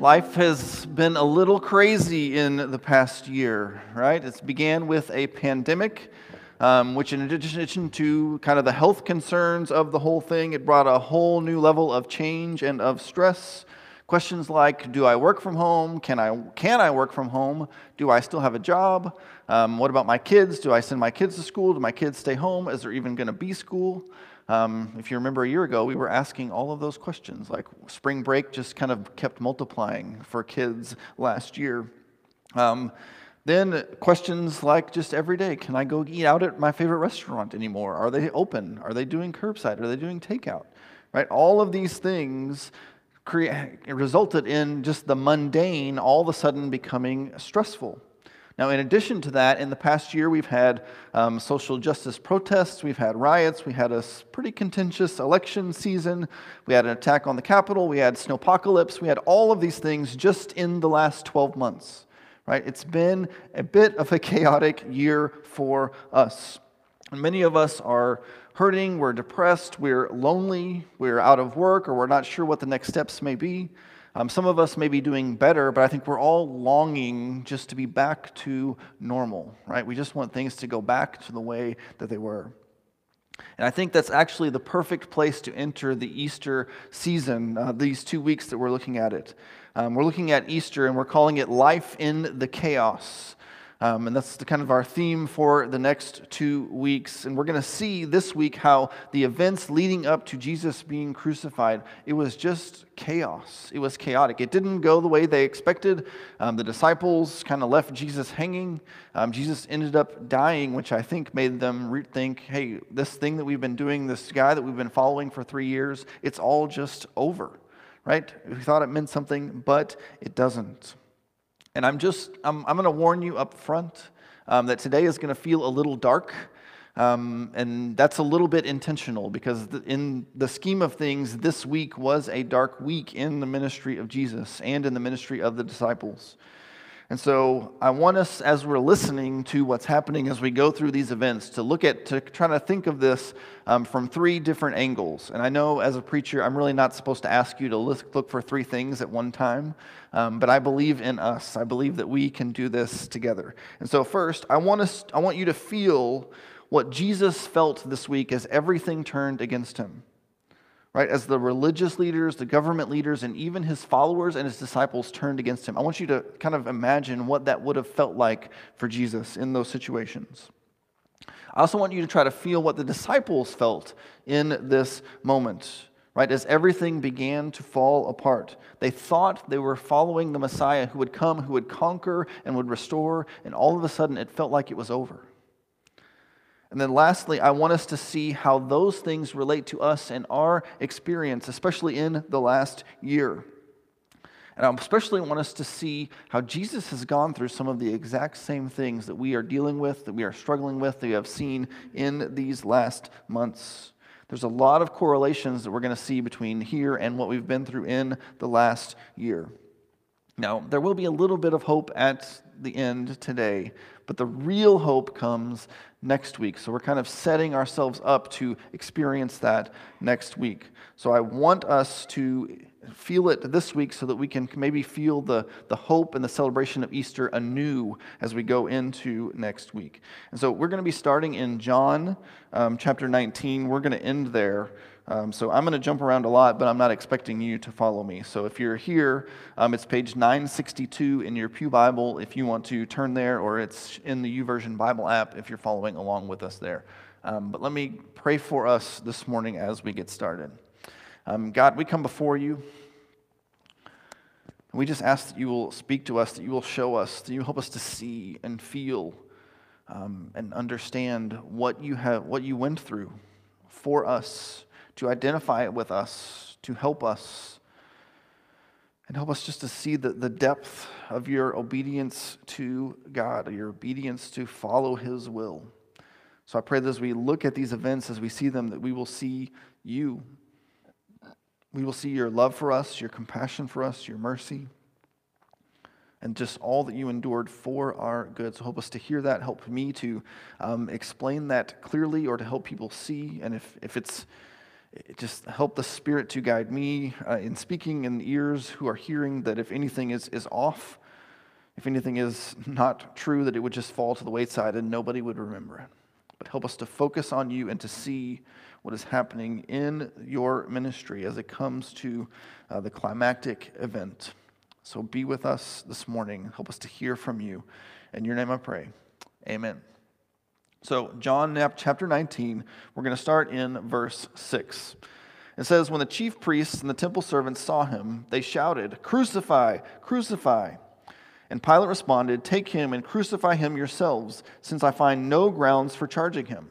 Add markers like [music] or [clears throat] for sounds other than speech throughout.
Life has been a little crazy in the past year, right? It began with a pandemic, um, which, in addition to kind of the health concerns of the whole thing, it brought a whole new level of change and of stress. Questions like Do I work from home? Can I, can I work from home? Do I still have a job? Um, what about my kids? Do I send my kids to school? Do my kids stay home? Is there even going to be school? Um, if you remember a year ago, we were asking all of those questions. Like spring break just kind of kept multiplying for kids last year. Um, then questions like just every day can I go eat out at my favorite restaurant anymore? Are they open? Are they doing curbside? Are they doing takeout? Right? All of these things create, resulted in just the mundane all of a sudden becoming stressful. Now, in addition to that, in the past year, we've had um, social justice protests, we've had riots, we had a pretty contentious election season, we had an attack on the Capitol, we had snowpocalypse, we had all of these things just in the last 12 months, right? It's been a bit of a [laughs] chaotic year for us. And many of us are hurting, we're depressed, we're lonely, we're out of work, or we're not sure what the next steps may be. Um, some of us may be doing better, but I think we're all longing just to be back to normal, right? We just want things to go back to the way that they were. And I think that's actually the perfect place to enter the Easter season, uh, these two weeks that we're looking at it. Um, we're looking at Easter and we're calling it Life in the Chaos. Um, and that's the kind of our theme for the next two weeks. And we're going to see this week how the events leading up to Jesus being crucified, it was just chaos. It was chaotic. It didn't go the way they expected. Um, the disciples kind of left Jesus hanging. Um, Jesus ended up dying, which I think made them rethink hey, this thing that we've been doing, this guy that we've been following for three years, it's all just over, right? We thought it meant something, but it doesn't. And I'm just, I'm, I'm going to warn you up front um, that today is going to feel a little dark. Um, and that's a little bit intentional because in the scheme of things, this week was a dark week in the ministry of Jesus and in the ministry of the disciples. And so I want us, as we're listening to what's happening as we go through these events, to look at, to try to think of this um, from three different angles. And I know as a preacher, I'm really not supposed to ask you to look for three things at one time, um, but I believe in us. I believe that we can do this together. And so, first, I want, us, I want you to feel what Jesus felt this week as everything turned against him right? As the religious leaders, the government leaders, and even his followers and his disciples turned against him. I want you to kind of imagine what that would have felt like for Jesus in those situations. I also want you to try to feel what the disciples felt in this moment, right? As everything began to fall apart. They thought they were following the Messiah who would come, who would conquer and would restore, and all of a sudden it felt like it was over. And then lastly, I want us to see how those things relate to us and our experience, especially in the last year. And I especially want us to see how Jesus has gone through some of the exact same things that we are dealing with, that we are struggling with, that we have seen in these last months. There's a lot of correlations that we're going to see between here and what we've been through in the last year. Now, there will be a little bit of hope at the end today, but the real hope comes next week. So we're kind of setting ourselves up to experience that next week. So I want us to feel it this week so that we can maybe feel the, the hope and the celebration of Easter anew as we go into next week. And so we're going to be starting in John um, chapter 19. We're going to end there. Um, so I'm going to jump around a lot, but I'm not expecting you to follow me. So if you're here, um, it's page 962 in your Pew Bible if you want to turn there, or it's in the YouVersion Bible app if you're following along with us there. Um, but let me pray for us this morning as we get started. Um, God, we come before you. We just ask that you will speak to us, that you will show us, that you help us to see and feel um, and understand what you have, what you went through for us to identify it with us, to help us, and help us just to see the, the depth of your obedience to God, your obedience to follow His will. So I pray that as we look at these events, as we see them, that we will see you. We will see your love for us, your compassion for us, your mercy, and just all that you endured for our good. So help us to hear that. Help me to um, explain that clearly or to help people see. And if, if it's just help the Spirit to guide me uh, in speaking and ears who are hearing that if anything is, is off, if anything is not true, that it would just fall to the wayside and nobody would remember it. But help us to focus on you and to see what is happening in your ministry as it comes to uh, the climactic event. So be with us this morning. Help us to hear from you. In your name I pray. Amen. So, John chapter 19, we're going to start in verse 6. It says, When the chief priests and the temple servants saw him, they shouted, Crucify, crucify. And Pilate responded, Take him and crucify him yourselves, since I find no grounds for charging him.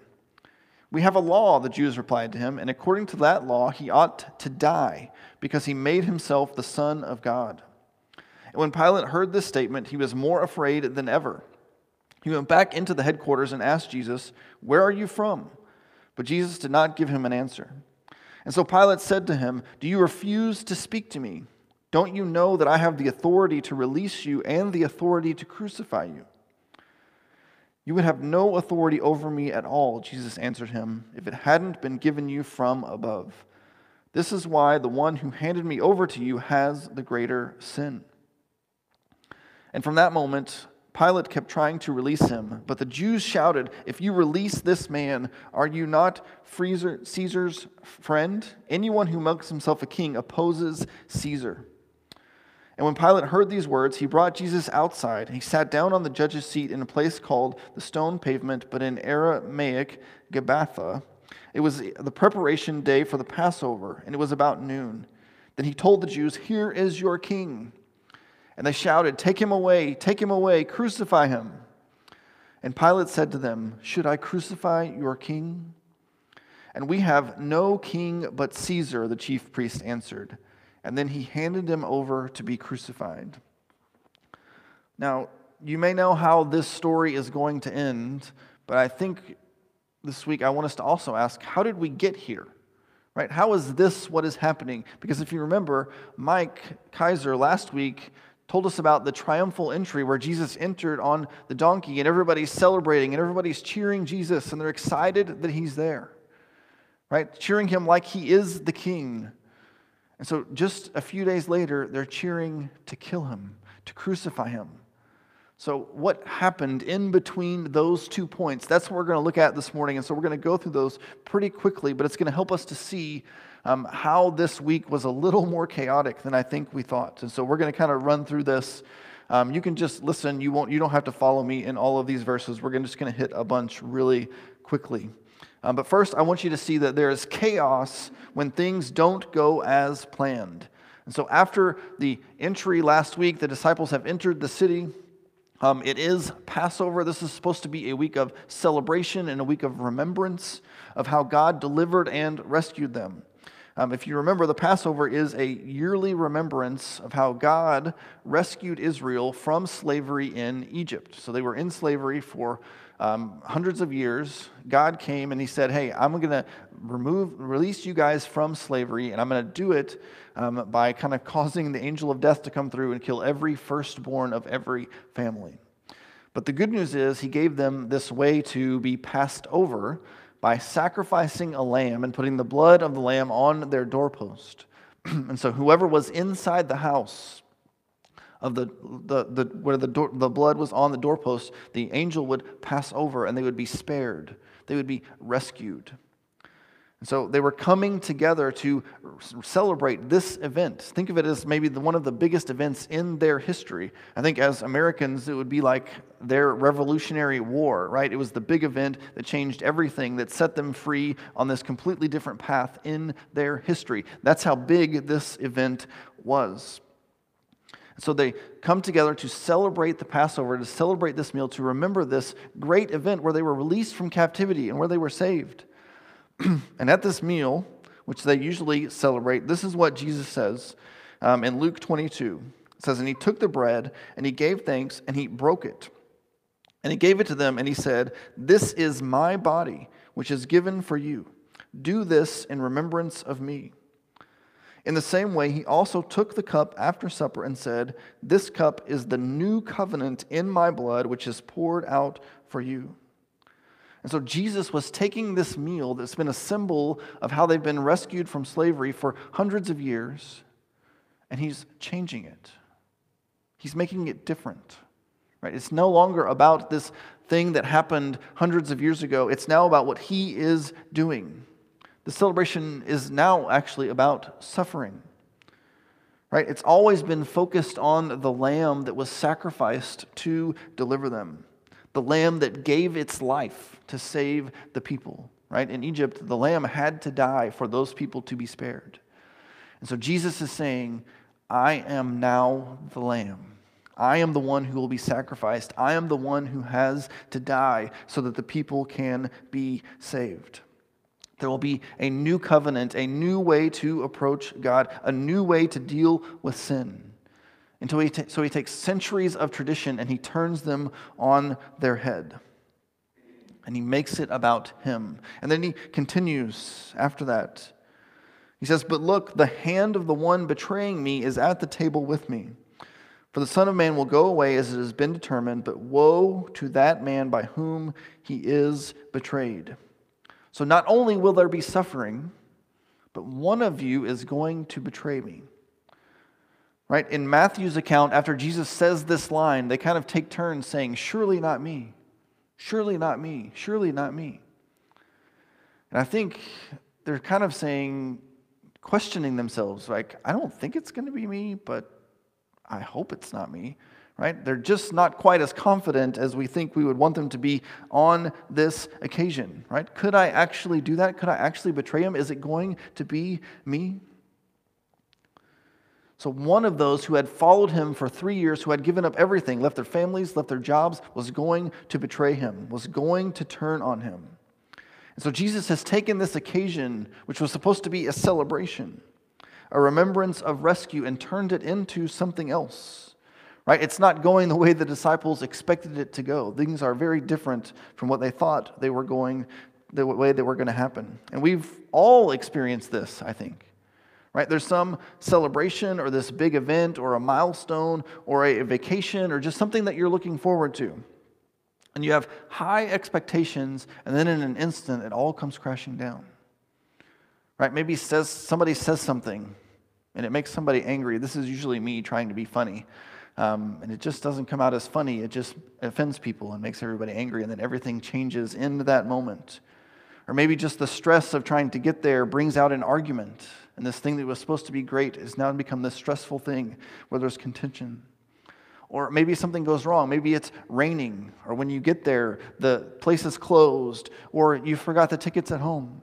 We have a law, the Jews replied to him, and according to that law, he ought to die, because he made himself the Son of God. And when Pilate heard this statement, he was more afraid than ever. He went back into the headquarters and asked Jesus, Where are you from? But Jesus did not give him an answer. And so Pilate said to him, Do you refuse to speak to me? Don't you know that I have the authority to release you and the authority to crucify you? You would have no authority over me at all, Jesus answered him, if it hadn't been given you from above. This is why the one who handed me over to you has the greater sin. And from that moment, Pilate kept trying to release him, but the Jews shouted, If you release this man, are you not Caesar's friend? Anyone who makes himself a king opposes Caesar. And when Pilate heard these words, he brought Jesus outside. He sat down on the judge's seat in a place called the stone pavement, but in Aramaic, Gabbatha. It was the preparation day for the Passover, and it was about noon. Then he told the Jews, Here is your king. And they shouted, Take him away, take him away, crucify him. And Pilate said to them, Should I crucify your king? And we have no king but Caesar, the chief priest answered. And then he handed him over to be crucified. Now, you may know how this story is going to end, but I think this week I want us to also ask how did we get here? Right? How is this what is happening? Because if you remember, Mike Kaiser last week told us about the triumphal entry where Jesus entered on the donkey and everybody's celebrating and everybody's cheering Jesus and they're excited that he's there, right? Cheering him like he is the king. And so just a few days later, they're cheering to kill him, to crucify him. So, what happened in between those two points? That's what we're going to look at this morning. And so, we're going to go through those pretty quickly, but it's going to help us to see um, how this week was a little more chaotic than I think we thought. And so we're going to kind of run through this. Um, you can just listen. You won't. You don't have to follow me in all of these verses. We're just going to hit a bunch really quickly. Um, but first, I want you to see that there is chaos when things don't go as planned. And so, after the entry last week, the disciples have entered the city. Um, it is Passover. This is supposed to be a week of celebration and a week of remembrance of how God delivered and rescued them. Um, if you remember, the Passover is a yearly remembrance of how God rescued Israel from slavery in Egypt. So they were in slavery for um, hundreds of years. God came and He said, "Hey, I'm going to remove, release you guys from slavery, and I'm going to do it um, by kind of causing the angel of death to come through and kill every firstborn of every family." But the good news is, He gave them this way to be passed over by sacrificing a lamb and putting the blood of the lamb on their doorpost. [clears throat] and so whoever was inside the house of the, the, the where the, door, the blood was on the doorpost, the angel would pass over and they would be spared. They would be rescued. And so they were coming together to celebrate this event. Think of it as maybe the, one of the biggest events in their history. I think as Americans, it would be like their Revolutionary War, right? It was the big event that changed everything, that set them free on this completely different path in their history. That's how big this event was. So they come together to celebrate the Passover, to celebrate this meal, to remember this great event where they were released from captivity and where they were saved. [clears throat] and at this meal, which they usually celebrate, this is what Jesus says um, in Luke 22. It says, And he took the bread, and he gave thanks, and he broke it. And he gave it to them, and he said, This is my body, which is given for you. Do this in remembrance of me. In the same way, he also took the cup after supper and said, This cup is the new covenant in my blood, which is poured out for you. And so Jesus was taking this meal that's been a symbol of how they've been rescued from slavery for hundreds of years, and he's changing it. He's making it different. Right? It's no longer about this thing that happened hundreds of years ago. It's now about what he is doing. The celebration is now actually about suffering. Right? It's always been focused on the lamb that was sacrificed to deliver them. The lamb that gave its life to save the people. Right? In Egypt, the lamb had to die for those people to be spared. And so Jesus is saying, I am now the lamb. I am the one who will be sacrificed. I am the one who has to die so that the people can be saved. There will be a new covenant, a new way to approach God, a new way to deal with sin. Until he so he takes centuries of tradition and he turns them on their head. And he makes it about him. And then he continues after that. He says, But look, the hand of the one betraying me is at the table with me. For the Son of Man will go away as it has been determined, but woe to that man by whom he is betrayed. So not only will there be suffering, but one of you is going to betray me. Right? In Matthew's account, after Jesus says this line, they kind of take turns saying, Surely not me. Surely not me. Surely not me. And I think they're kind of saying, questioning themselves, like, I don't think it's going to be me, but I hope it's not me, right? They're just not quite as confident as we think we would want them to be on this occasion, right? Could I actually do that? Could I actually betray him? Is it going to be me? So, one of those who had followed him for three years, who had given up everything, left their families, left their jobs, was going to betray him, was going to turn on him. And so, Jesus has taken this occasion, which was supposed to be a celebration, a remembrance of rescue and turned it into something else. Right? It's not going the way the disciples expected it to go. Things are very different from what they thought they were going, the way they were going to happen. And we've all experienced this, I think. Right? There's some celebration or this big event or a milestone or a vacation or just something that you're looking forward to. And you have high expectations, and then in an instant, it all comes crashing down. Right? Maybe says, somebody says something and it makes somebody angry. This is usually me trying to be funny. Um, and it just doesn't come out as funny. It just offends people and makes everybody angry, and then everything changes in that moment. Or maybe just the stress of trying to get there brings out an argument, and this thing that was supposed to be great has now become this stressful thing where there's contention. Or maybe something goes wrong. Maybe it's raining, or when you get there, the place is closed, or you forgot the tickets at home.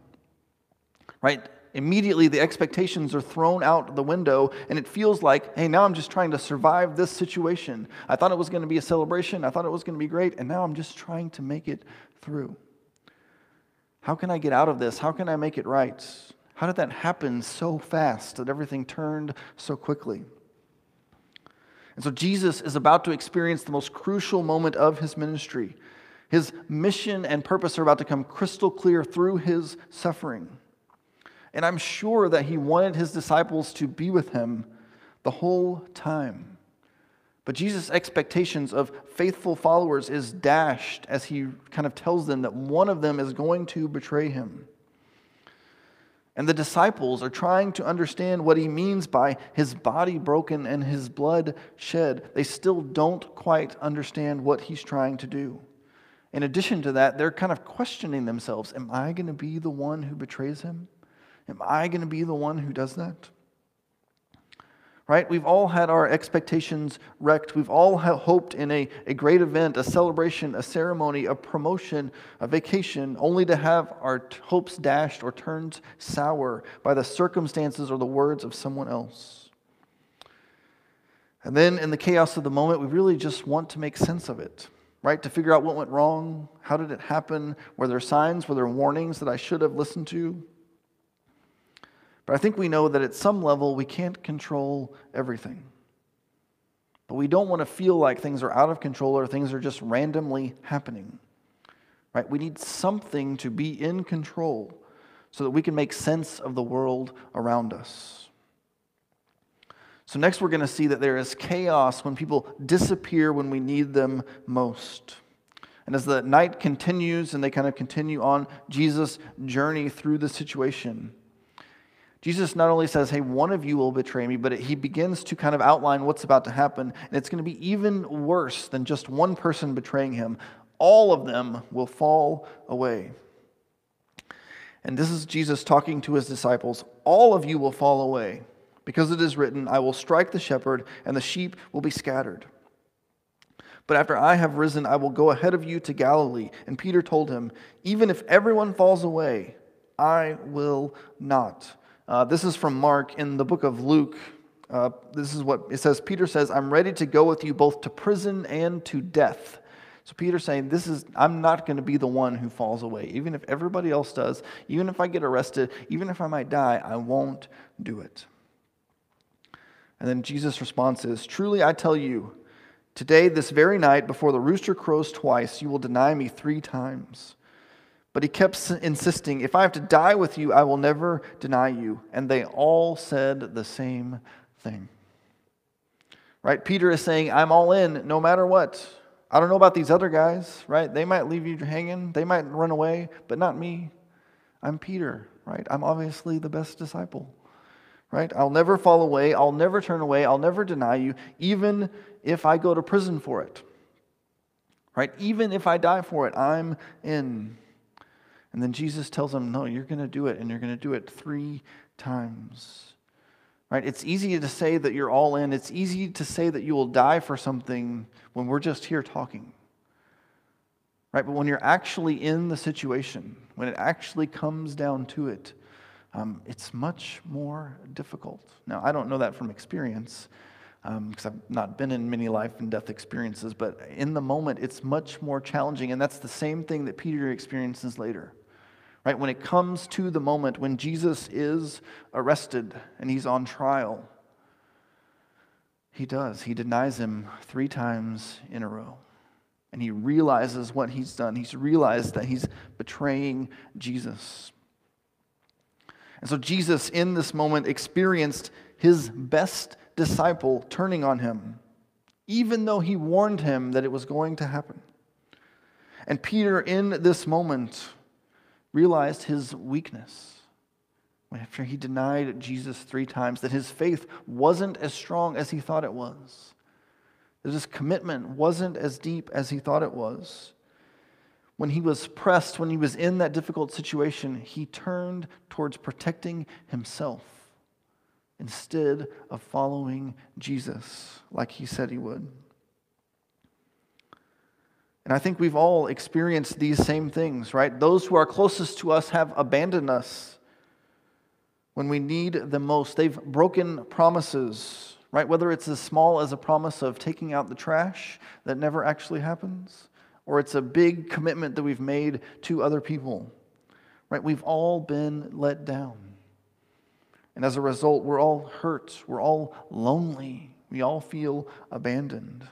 Right? immediately the expectations are thrown out the window and it feels like, hey, now I'm just trying to survive this situation. I thought it was going to be a celebration, I thought it was going to be great, and now I'm just trying to make it through. How can I get out of this? How can I make it right? How did that happen so fast that everything turned so quickly? And so Jesus is about to experience the most crucial moment of his ministry. His mission and purpose are about to come crystal clear through his suffering. And I'm sure that he wanted his disciples to be with him the whole time. But Jesus' expectations of faithful followers is dashed as he kind of tells them that one of them is going to betray him. And the disciples are trying to understand what he means by his body broken and his blood shed. They still don't quite understand what he's trying to do. In addition to that, they're kind of questioning themselves Am I going to be the one who betrays him? Am I going to be the one who does that? Right? We've all had our expectations wrecked. We've all hoped in a, a great event, a celebration, a ceremony, a promotion, a vacation, only to have our hopes dashed or turned sour by the circumstances or the words of someone else. And then in the chaos of the moment, we really just want to make sense of it, right? To figure out what went wrong. How did it happen? Were there signs? Were there warnings that I should have listened to? But I think we know that at some level we can't control everything. But we don't want to feel like things are out of control or things are just randomly happening. Right? We need something to be in control so that we can make sense of the world around us. So, next, we're going to see that there is chaos when people disappear when we need them most. And as the night continues and they kind of continue on Jesus' journey through the situation, Jesus not only says, Hey, one of you will betray me, but he begins to kind of outline what's about to happen. And it's going to be even worse than just one person betraying him. All of them will fall away. And this is Jesus talking to his disciples. All of you will fall away, because it is written, I will strike the shepherd, and the sheep will be scattered. But after I have risen, I will go ahead of you to Galilee. And Peter told him, Even if everyone falls away, I will not. Uh, this is from Mark in the book of Luke. Uh, this is what it says Peter says, I'm ready to go with you both to prison and to death. So Peter's saying, This is, I'm not going to be the one who falls away. Even if everybody else does, even if I get arrested, even if I might die, I won't do it. And then Jesus' response is, Truly I tell you, Today, this very night, before the rooster crows twice, you will deny me three times. But he kept insisting, If I have to die with you, I will never deny you. And they all said the same thing. Right? Peter is saying, I'm all in no matter what. I don't know about these other guys, right? They might leave you hanging, they might run away, but not me. I'm Peter, right? I'm obviously the best disciple, right? I'll never fall away. I'll never turn away. I'll never deny you, even if I go to prison for it. Right? Even if I die for it, I'm in. And then Jesus tells him, No, you're going to do it, and you're going to do it three times. Right? It's easy to say that you're all in. It's easy to say that you will die for something when we're just here talking. Right? But when you're actually in the situation, when it actually comes down to it, um, it's much more difficult. Now, I don't know that from experience, because um, I've not been in many life and death experiences, but in the moment, it's much more challenging. And that's the same thing that Peter experiences later. Right? When it comes to the moment when Jesus is arrested and he's on trial, he does. He denies him three times in a row. And he realizes what he's done. He's realized that he's betraying Jesus. And so Jesus, in this moment, experienced his best disciple turning on him, even though he warned him that it was going to happen. And Peter, in this moment, realized his weakness. After he denied Jesus three times, that his faith wasn't as strong as he thought it was, that his commitment wasn't as deep as he thought it was. When he was pressed, when he was in that difficult situation, he turned towards protecting himself instead of following Jesus like he said he would. And I think we've all experienced these same things, right? Those who are closest to us have abandoned us when we need them most. They've broken promises, right? Whether it's as small as a promise of taking out the trash that never actually happens, or it's a big commitment that we've made to other people, right? We've all been let down. And as a result, we're all hurt. We're all lonely. We all feel abandoned.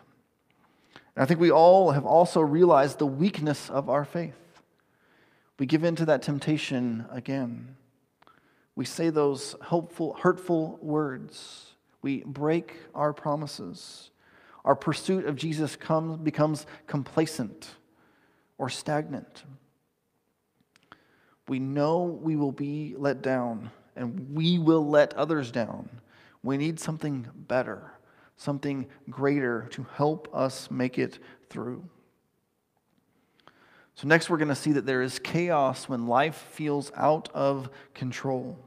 And I think we all have also realized the weakness of our faith. We give in to that temptation again. We say those helpful, hurtful words. We break our promises. Our pursuit of Jesus comes, becomes complacent or stagnant. We know we will be let down and we will let others down. We need something better, something greater to help us make it through. So, next, we're going to see that there is chaos when life feels out of control.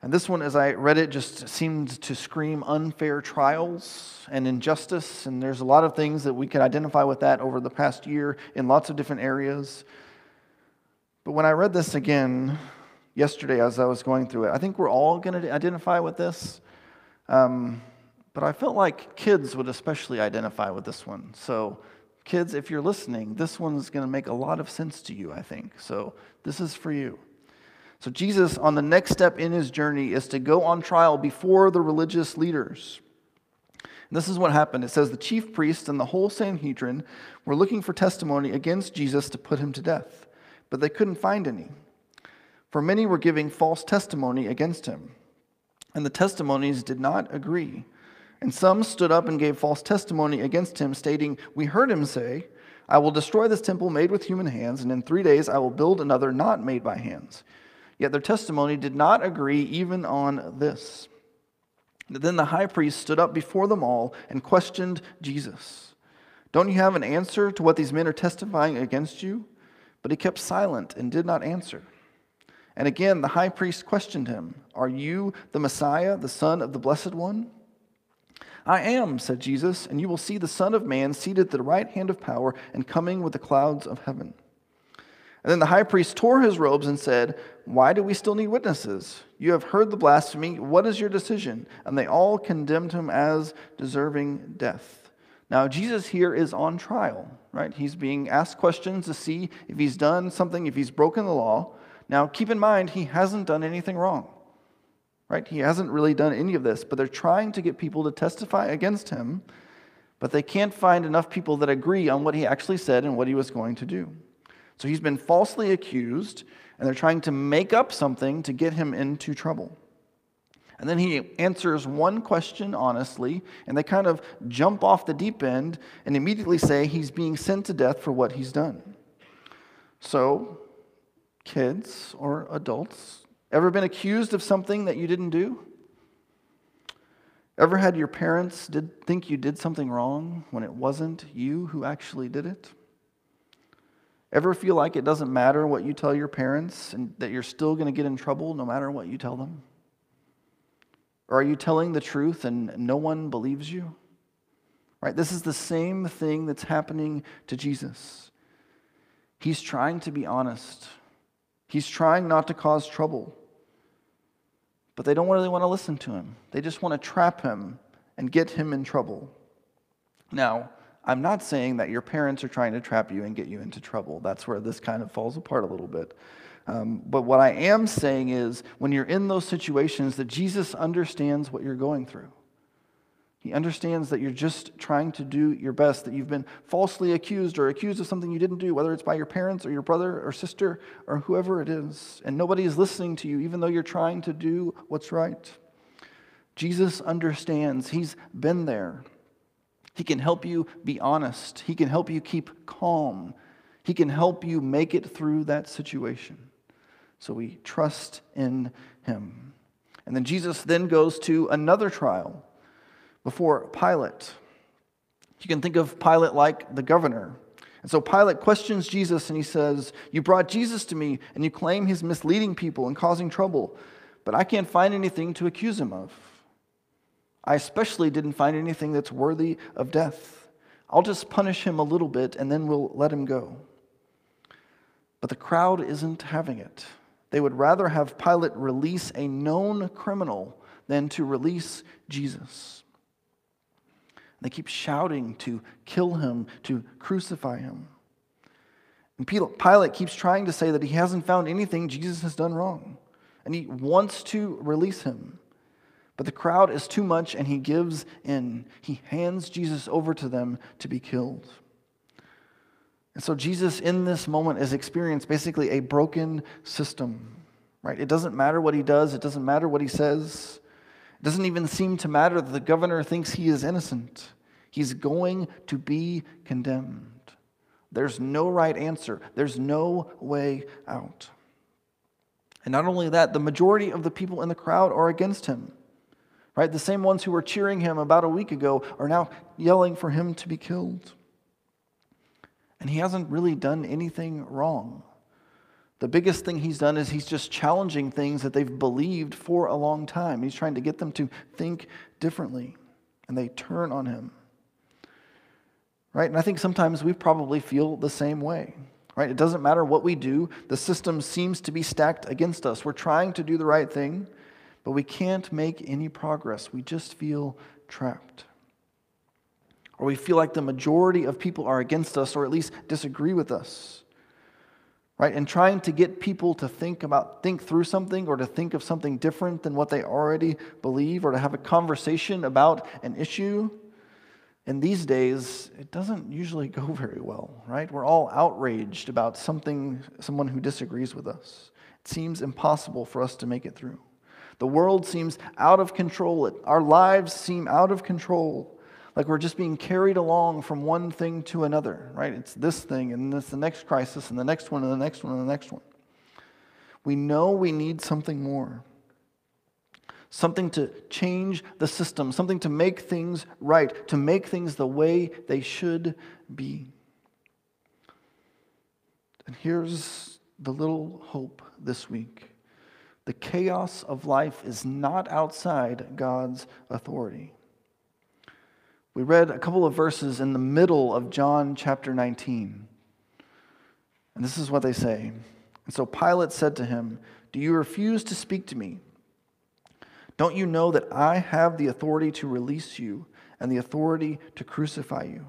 And this one, as I read it, just seemed to scream unfair trials and injustice. And there's a lot of things that we could identify with that over the past year in lots of different areas. But when I read this again, yesterday as I was going through it. I think we're all going to identify with this. Um, but I felt like kids would especially identify with this one. So, kids, if you're listening, this one's going to make a lot of sense to you, I think. So, this is for you. So, Jesus, on the next step in his journey, is to go on trial before the religious leaders. And this is what happened. It says the chief priests and the whole Sanhedrin were looking for testimony against Jesus to put him to death, but they couldn't find any for many were giving false testimony against him. And the testimonies did not agree. And some stood up and gave false testimony against him, stating, We heard him say, I will destroy this temple made with human hands, and in three days I will build another not made by hands. Yet their testimony did not agree even on this. Then the high priest stood up before them all and questioned Jesus. Don't you have an answer to what these men are testifying against you? But he kept silent and did not answer. And again, the high priest questioned him Are you the Messiah, the Son of the Blessed One? I am, said Jesus, and you will see the Son of Man seated at the right hand of power and coming with the clouds of heaven. And then the high priest tore his robes and said, Why do we still need witnesses? You have heard the blasphemy. What is your decision? And they all condemned him as deserving death. Now, Jesus here is on trial, right? He's being asked questions to see if he's done something, if he's broken the law. Now, keep in mind, he hasn't done anything wrong, right? He hasn't really done any of this, but they're trying to get people to testify against him, but they can't find enough people that agree on what he actually said and what he was going to do. So he's been falsely accused, and they're trying to make up something to get him into trouble. And then he answers one question honestly, and they kind of jump off the deep end and immediately say he's being sent to death for what he's done. So, kids or adults, ever been accused of something that you didn't do? Ever had your parents did, think you did something wrong when it wasn't you who actually did it? Ever feel like it doesn't matter what you tell your parents and that you're still going to get in trouble no matter what you tell them? Or are you telling the truth and no one believes you? Right? This is the same thing that's happening to Jesus. He's trying to be honest. He's trying not to cause trouble. But they don't really want to listen to him. They just want to trap him and get him in trouble. Now, I'm not saying that your parents are trying to trap you and get you into trouble. That's where this kind of falls apart a little bit. Um, but what I am saying is, when you're in those situations, that Jesus understands what you're going through. He understands that you're just trying to do your best, that you've been falsely accused or accused of something you didn't do, whether it's by your parents or your brother or sister or whoever it is, and nobody is listening to you, even though you're trying to do what's right. Jesus understands, He's been there. He can help you be honest. He can help you keep calm. He can help you make it through that situation. So we trust in him. And then Jesus then goes to another trial before Pilate. You can think of Pilate like the governor. And so Pilate questions Jesus and he says, You brought Jesus to me and you claim he's misleading people and causing trouble, but I can't find anything to accuse him of. I especially didn't find anything that's worthy of death. I'll just punish him a little bit and then we'll let him go. But the crowd isn't having it. They would rather have Pilate release a known criminal than to release Jesus. They keep shouting to kill him, to crucify him. And Pilate keeps trying to say that he hasn't found anything Jesus has done wrong, and he wants to release him. But the crowd is too much, and he gives in. He hands Jesus over to them to be killed. And so Jesus, in this moment, has experienced basically a broken system, right? It doesn't matter what he does, it doesn't matter what he says. It doesn't even seem to matter that the governor thinks he is innocent. He's going to be condemned. There's no right answer, there's no way out. And not only that, the majority of the people in the crowd are against him. Right? The same ones who were cheering him about a week ago are now yelling for him to be killed. And he hasn't really done anything wrong. The biggest thing he's done is he's just challenging things that they've believed for a long time. He's trying to get them to think differently, and they turn on him. Right? And I think sometimes we probably feel the same way. Right? It doesn't matter what we do, the system seems to be stacked against us. We're trying to do the right thing, but we can't make any progress. We just feel trapped. Or we feel like the majority of people are against us or at least disagree with us. Right? And trying to get people to think about think through something or to think of something different than what they already believe or to have a conversation about an issue. In these days, it doesn't usually go [laughs] very well, right? We're all outraged about something someone who disagrees with us. It seems impossible for us to make it through. The world seems out of control. Our lives seem out of control. Like we're just being carried along from one thing to another, right? It's this thing, and it's the next crisis, and the next one, and the next one, and the next one. We know we need something more. Something to change the system, something to make things right, to make things the way they should be. And here's the little hope this week the chaos of life is not outside God's authority. We read a couple of verses in the middle of John chapter 19. And this is what they say. And so Pilate said to him, Do you refuse to speak to me? Don't you know that I have the authority to release you and the authority to crucify you?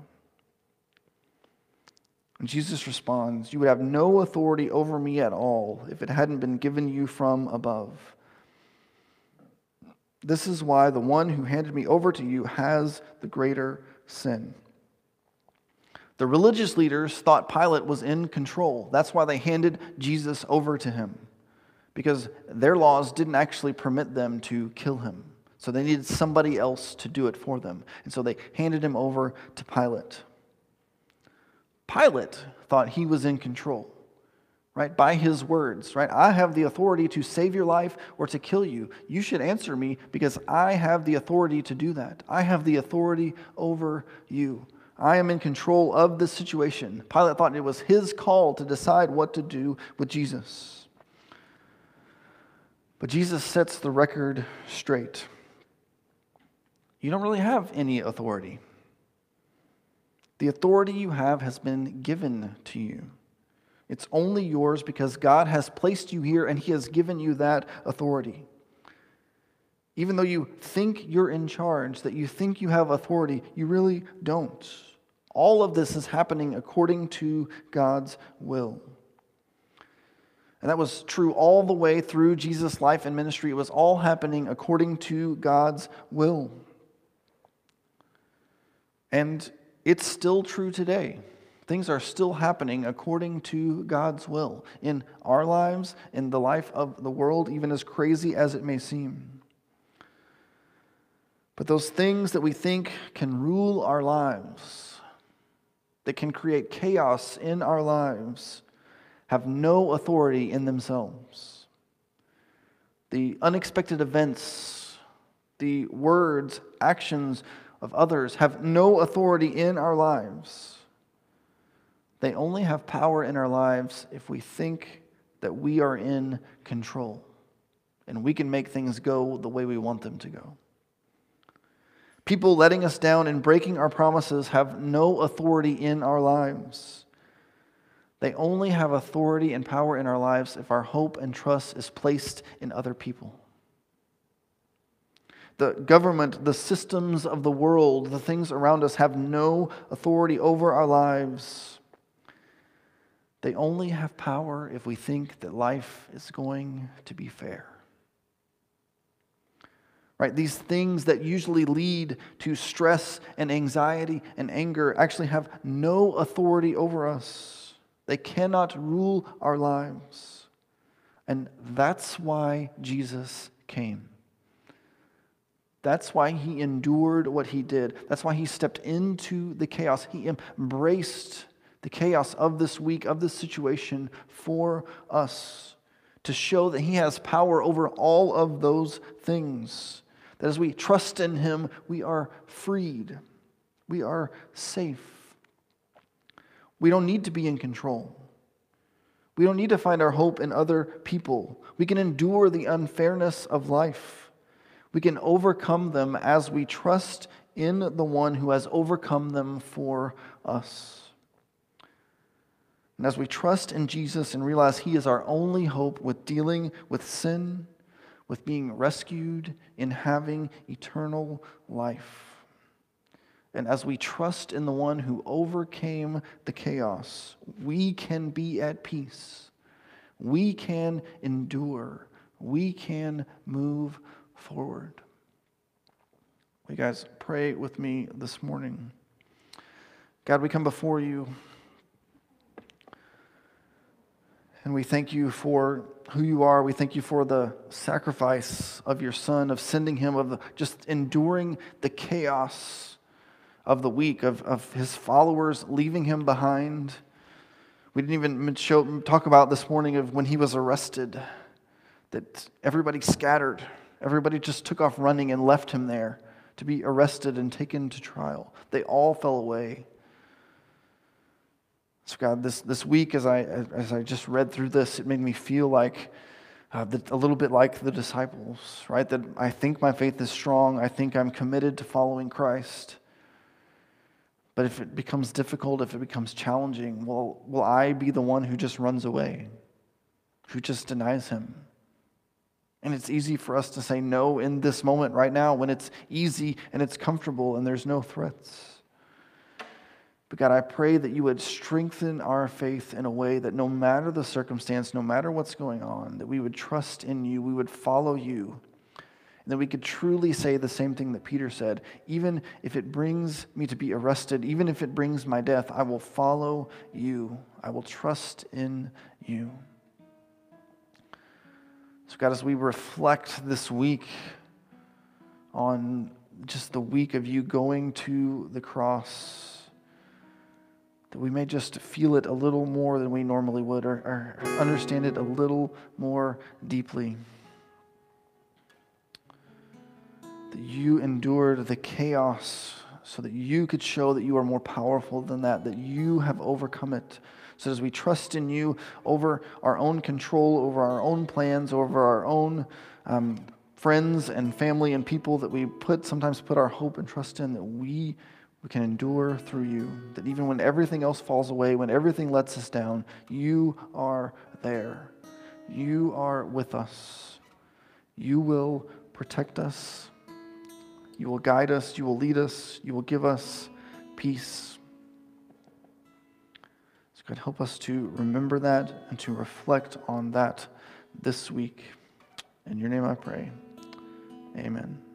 And Jesus responds, You would have no authority over me at all if it hadn't been given you from above. This is why the one who handed me over to you has the greater sin. The religious leaders thought Pilate was in control. That's why they handed Jesus over to him, because their laws didn't actually permit them to kill him. So they needed somebody else to do it for them. And so they handed him over to Pilate. Pilate thought he was in control right? By his words, right? I have the authority to save your life or to kill you. You should answer me because I have the authority to do that. I have the authority over you. I am in control of this situation. Pilate thought it was his call to decide what to do with Jesus. But Jesus sets the record straight. You don't really have any authority. The authority you have has been given to you. It's only yours because God has placed you here and He has given you that authority. Even though you think you're in charge, that you think you have authority, you really don't. All of this is happening according to God's will. And that was true all the way through Jesus' life and ministry. It was all happening according to God's will. And it's still true today. Things are still happening according to God's will in our lives, in the life of the world, even as crazy as it may seem. But those things that we think can rule our lives, that can create chaos in our lives, have no authority in themselves. The unexpected events, the words, actions of others have no authority in our lives. They only have power in our lives if we think that we are in control and we can make things go the way we want them to go. People letting us down and breaking our promises have no authority in our lives. They only have authority and power in our lives if our hope and trust is placed in other people. The government, the systems of the world, the things around us have no authority over our lives. They only have power if we think that life is going to be fair. Right? These things that usually lead to stress and anxiety and anger actually have no authority over us. They cannot rule our lives. And that's why Jesus came. That's why he endured what he did. That's why he stepped into the chaos. He embraced the chaos of this week, of this situation for us to show that He has power over all of those things. That as we trust in Him, we are freed, we are safe. We don't need to be in control. We don't need to find our hope in other people. We can endure the unfairness of life. We can overcome them as we trust in the one who has overcome them for us. And as we trust in Jesus and realize He is our only hope with dealing with sin, with being rescued, in having eternal life. And as we trust in the one who overcame the chaos, we can be at peace. We can endure. We can move forward. Will you guys pray with me this morning? God, we come before you. And we thank you for who you are. We thank you for the sacrifice of your son, of sending him, of just enduring the chaos of the week of, of his followers leaving him behind. We didn't even show, talk about this morning of when he was arrested, that everybody scattered. Everybody just took off running and left him there to be arrested and taken to trial. They all fell away. So, God, this, this week, as I, as I just read through this, it made me feel like uh, a little bit like the disciples, right? That I think my faith is strong. I think I'm committed to following Christ. But if it becomes difficult, if it becomes challenging, will, will I be the one who just runs away, who just denies Him? And it's easy for us to say no in this moment right now when it's easy and it's comfortable and there's no threats. But God, I pray that you would strengthen our faith in a way that no matter the circumstance, no matter what's going on, that we would trust in you, we would follow you, and that we could truly say the same thing that Peter said even if it brings me to be arrested, even if it brings my death, I will follow you, I will trust in you. So, God, as we reflect this week on just the week of you going to the cross, that we may just feel it a little more than we normally would or, or understand it a little more deeply. That you endured the chaos so that you could show that you are more powerful than that, that you have overcome it. So as we trust in you over our own control, over our own plans, over our own um, friends and family and people that we put sometimes put our hope and trust in, that we we can endure through you. That even when everything else falls away, when everything lets us down, you are there. You are with us. You will protect us. You will guide us. You will lead us. You will give us peace. So, God, help us to remember that and to reflect on that this week. In your name I pray. Amen.